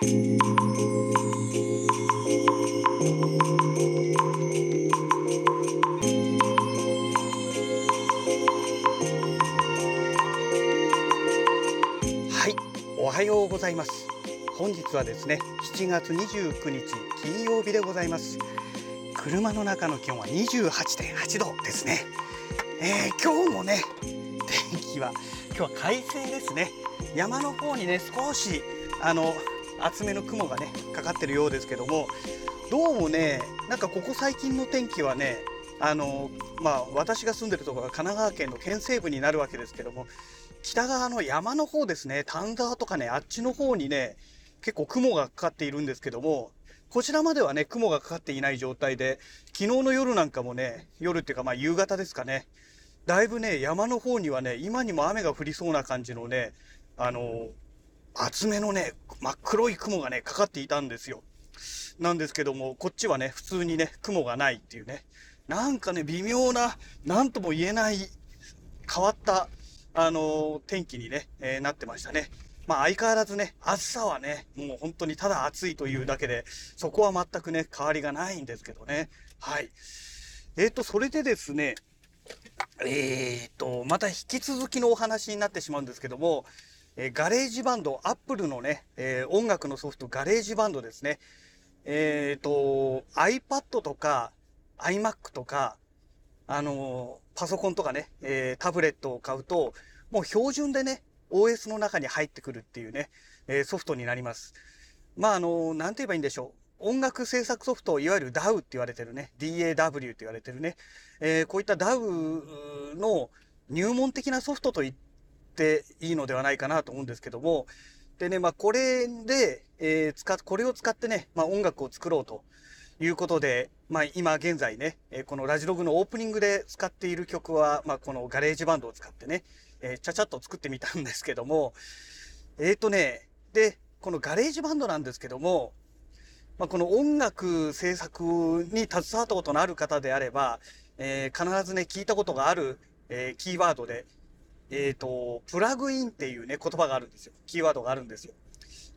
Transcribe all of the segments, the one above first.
はい、おはようございます。本日はですね、7月29日金曜日でございます。車の中の気温は28.8度ですね。えー今日もね、天気は今日は快晴ですね。山の方にね、少しあの厚めの雲がねかかってるようですけども、どうもね、なんかここ最近の天気はね、あのまあ私が住んでるところが神奈川県の県西部になるわけですけども、北側の山の方ですね、丹沢とかね、あっちの方にね、結構雲がかかっているんですけども、こちらまではね、雲がかかっていない状態で、昨日の夜なんかもね、夜っていうかまあ夕方ですかね、だいぶね、山の方にはね、今にも雨が降りそうな感じのね、あの、厚めのね、真っ黒い雲がね、かかっていたんですよ。なんですけども、こっちはね、普通にね、雲がないっていうね、なんかね、微妙な、なんとも言えない、変わった、あの天気にね、えーなってましたね。まあ相変わらずね、暑さはね、もう本当にただ暑いというだけで、そこは全くね、変わりがないんですけどね。はい。えっ、と、それでですね、えっ、と、また引き続きのお話になってしまうんですけども、えガレージバンド、アップルのね、え音楽のソフト、ガレージバンドですね。えっ、と、iPad とか iMac とか、あのパソコンとかね、えタブレットを買うと、もう標準でね、OS の中に入ってくるっていうね、えソフトになります。まあ、あのーなんて言えばいいんでしょう。音楽制作ソフト、いわゆる DAW って言われてるね、DAW って言われてるね、えこういった DAW の入門的なソフトと言っていいのではないかなと思うんですけども、でね、まあ、これで、えー使、これを使ってね、まあ、音楽を作ろうということで、まあ、今現在ね、えこのラジログのオープニングで使っている曲は、まあ、このガレージバンドを使ってね、えーちゃちゃっと作ってみたんですけども、えーとね、で、このガレージバンドなんですけども、まあ、この音楽制作に携わったことのある方であれば、えー必ずね、聞いたことがある、えーキーワードで、えっ、と、プラグインっていうね、言葉があるんですよ。キーワードがあるんですよ。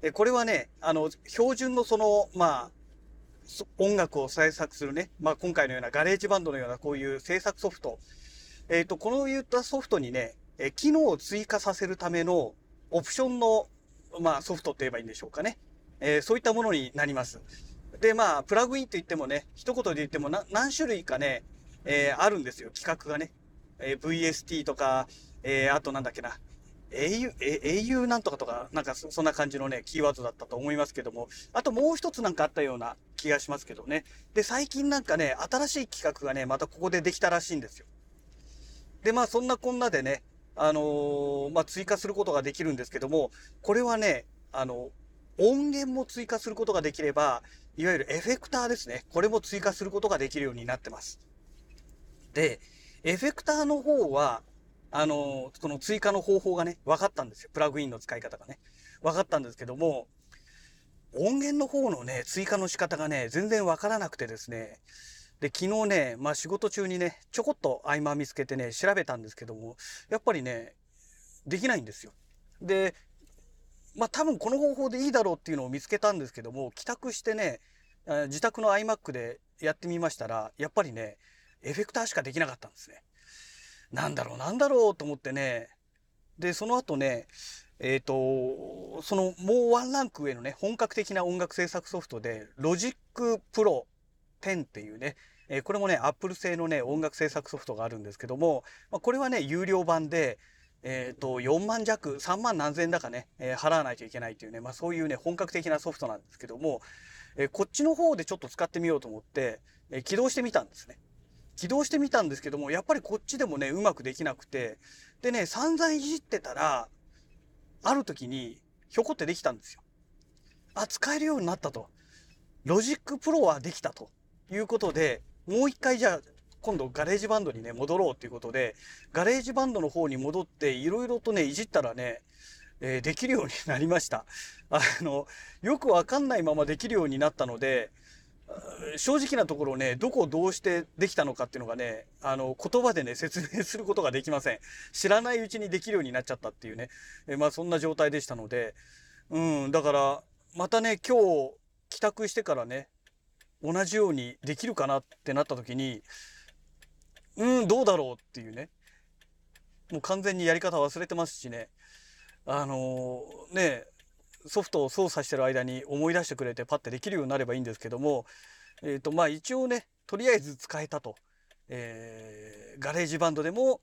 で、これはね、あの、標準のその、まあ、音楽を制作するね、まあ今回のようなガレージバンドのようなこういう制作ソフト、えっ、と、この言ったソフトにね、え機能を追加させるためのオプションの、まあソフトって言えばいいんでしょうかね。えーそういったものになります。で、まあ、プラグインって言ってもね、一言で言っても何種類かね、えーあるんですよ、企画がね。えー VST とか、えーあとなんだっけな、au、え au なんとかとか、なんかそそんな感じのね、キーワードだったと思いますけども、あともう一つなんかあったような気がしますけどね。で、最近なんかね、新しい企画がね、またここでできたらしいんですよ。で、まあそんなこんなでね、あのーまあ追加することができるんですけども、これはね、あの、音源も追加することができれば、いわゆるエフェクターですね。これも追加することができるようになってます。で、エフェクターの方は、あの、その追加の方法がね、分かったんですよ。プラグインの使い方がね。分かったんですけども、音源の方のね、追加の仕方がね、全然分からなくてですね。で、昨日ね、まあ仕事中にね、ちょこっと合間見つけてね、調べたんですけども、やっぱりね、できないんですよ。で、まあ多分この方法でいいだろうっていうのを見つけたんですけども、帰宅してね、自宅の iMac でやってみましたら、やっぱりね、エフェクターしかできなかったんですね。なんだろう、なんだろうと思ってね。で、その後ね、えっ、と、そのもうワンランク上のね、本格的な音楽制作ソフトで、Logic Pro 10っていうね、えこれもね、Apple 製のね、音楽制作ソフトがあるんですけども、まあ、これはね、有料版で、えっ、と、4万弱、3万何千だかね、えー払わないといけないというね、まあそういうね、本格的なソフトなんですけども、えーこっちの方でちょっと使ってみようと思って、えー起動してみたんですね。起動してみたんですけども、やっぱりこっちでもね、うまくできなくて、でね、散々いじってたら、ある時に、ひょこってできたんですよ。あ、使えるようになったと。ロジックプロはできたということで、もう一回じゃあ、今度ガレージバンドにね、戻ろうということで、ガレージバンドの方に戻って、いろいろとね、いじったらね、えーできるようになりました。あの、よくわかんないままできるようになったので、正直なところね、どこをどうしてできたのかっていうのがね、あの、言葉でね、説明することができません。知らないうちにできるようになっちゃったっていうね、えまあそんな状態でしたので、うん、だから、またね今日帰宅してからね同じようにできるかなってなった時にうんどうだろうっていうね。もう完全にやり方忘れてますしね。あのー、ねソフトを操作してる間に思い出してくれてパッてできるようになればいいんですけどもえっ、ー、とまあ一応ねとりあえず使えたと、えー、ガレージバンドでも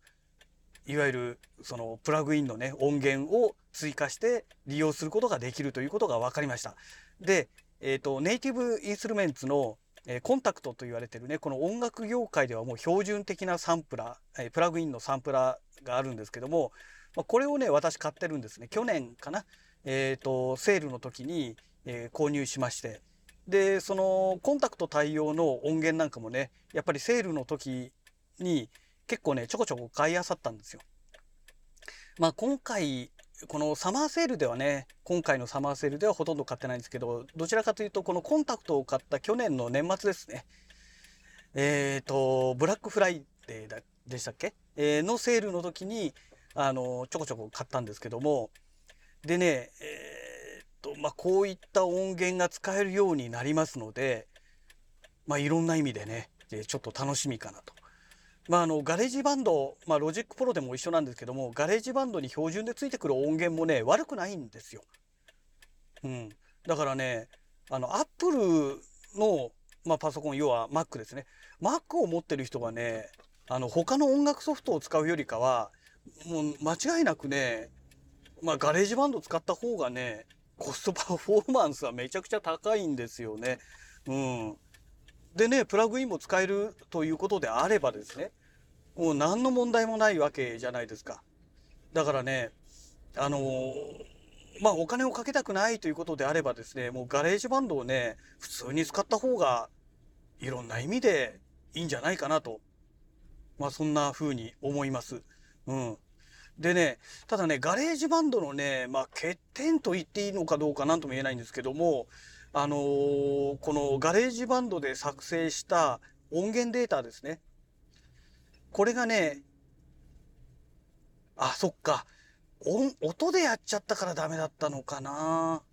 いわゆるそのプラグインのね音源を追加して利用することができるということが分かりました。で、えーと、ネイティブインストゥルメンツの、え、コンタクトと言われてるねこの音楽業界ではもう標準的なサンプラー、え、プラグインのサンプラーがあるんですけども、ま、これをね私買ってるんですね。去年かな、えーと、セールの時に、えー、購入しまして。でそのコンタクト対応の音源なんかもねやっぱりセールの時に結構ねちょこちょこ買いあさったんですよ。まあ今回このサマーセールではね今回のサマーセールではほとんど買ってないんですけどどちらかというとこのコンタクトを買った去年の年末ですね。えっ、ー、とブラックフライデーでしたっけ、えー、のセールの時にあのちょこちょこ買ったんですけどもでねえっ、とまあこういった音源が使えるようになりますのでまあいろんな意味でねちょっと楽しみかなと。まあ、あのガレージバンド、まあ、ロジックプロでも一緒なんですけどもガレージバンドに標準でついてくる音源もね悪くないんですよ。うん、だからねあのアップルの、まあ、パソコン要は Mac ですね。Mac を持ってる人がねあの他の音楽ソフトを使うよりかはもう間違いなくね、まあ、ガレージバンド使った方がねコストパフォーマンスはめちゃくちゃ高いんですよね。うん、でねプラグインも使えるということであればですねもう何の問題もないわけじゃないですか。だからねあのー、まあお金をかけたくないということであればですねもうガレージバンドをね普通に使った方がいろんな意味でいいんじゃないかなとまあそんな風に思います。うん。でね、ただね、ガレージバンドのね、まあ欠点と言っていいのかどうか何とも言えないんですけども、あのー、このガレージバンドで作成した音源データですね。これがね、あ、そっか。音、音でやっちゃったからダメだったのかな。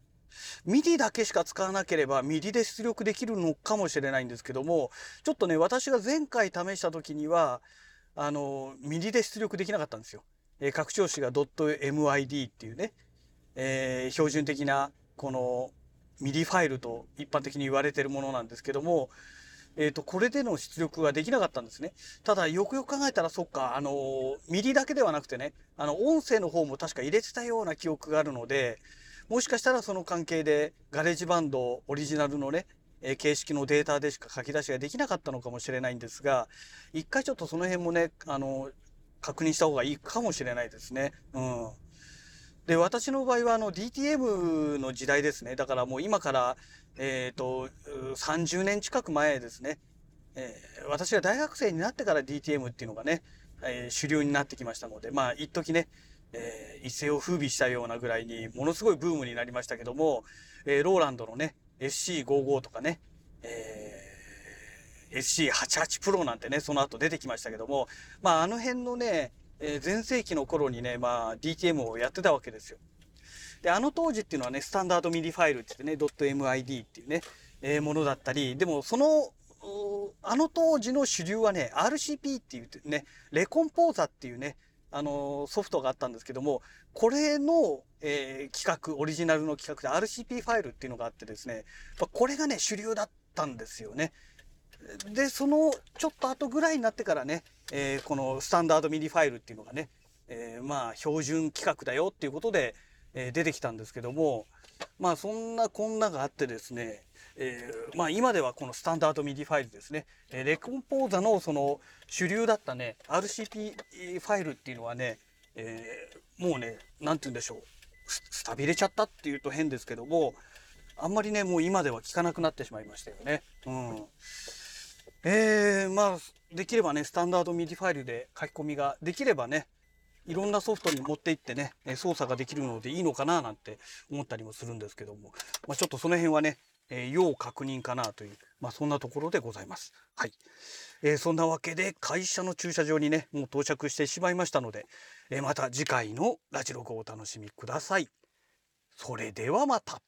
ミディだけしか使わなければミディで出力できるのかもしれないんですけども、ちょっとね、私が前回試した時には、あの、ミディで出力できなかったんですよ。え、拡張子が .mid っていうね、えー、標準的なこのミディファイルと一般的に言われてるものなんですけども、えっ、ー、と、これでの出力ができなかったんですね。ただ、よくよく考えたら、そっか、あの、ミディだけではなくてね、あの、音声の方も確か入れてたような記憶があるので、もしかしたらその関係で、ガレージバンドオリジナルのね、え形式のデータでしか書き出しができなかったのかもしれないんですが、一回ちょっとその辺もね、あの、確認した方がいいかもしれないですね。うん。で、私の場合はあの DTM の時代ですね。だからもう今から、えっ、ー、と、30年近く前ですね。えー、私が大学生になってから DTM っていうのがね、えー、主流になってきましたので、まあ、一時ね、えー、一世を風靡したようなぐらいに、ものすごいブームになりましたけども、えー、ローランドのね、SC55 とかね、えー、SC88 プロなんてね、その後出てきましたけども、まあ、あの辺のね、えー、前世紀の頃にね、まあ、DTM をやってたわけですよ。で、あの当時っていうのはね、スタンダードミディファイルって言ってね、.mid っていうね、えー、ものだったり、でもその、あの当時の主流はね、RCP っていうね、レコンポーザっていうね、あのソフトがあったんですけども、これの、えー、規格、オリジナルの規格で RCP ファイルっていうのがあってですね、これがね、主流だったんですよね。で、そのちょっと後ぐらいになってからね、えー、このスタンダードミディファイルっていうのがね、えー、まあ標準規格だよっていうことで、え、出てきたんですけども、まあそんなこんながあってですね、えー、まあ今ではこのスタンダードミディファイルですね、えレコンポーザのその主流だったね、RCP ファイルっていうのはね、えもうね、なんて言うんでしょう、スタビれちゃったっていうと変ですけども、あんまりね、もう今では聞かなくなってしまいましたよね。うん。えー、まあ、できればね、スタンダードミディファイルで書き込みができればね、いろんなソフトに持っていってね、操作ができるのでいいのかななんて思ったりもするんですけども、まあ、ちょっとその辺はね、えー、要確認かなという、まあ、そんなところでございます。はい。えー、そんなわけで会社の駐車場にね、もう到着してしまいましたので、えー、また次回のラジログをお楽しみください。それではまた。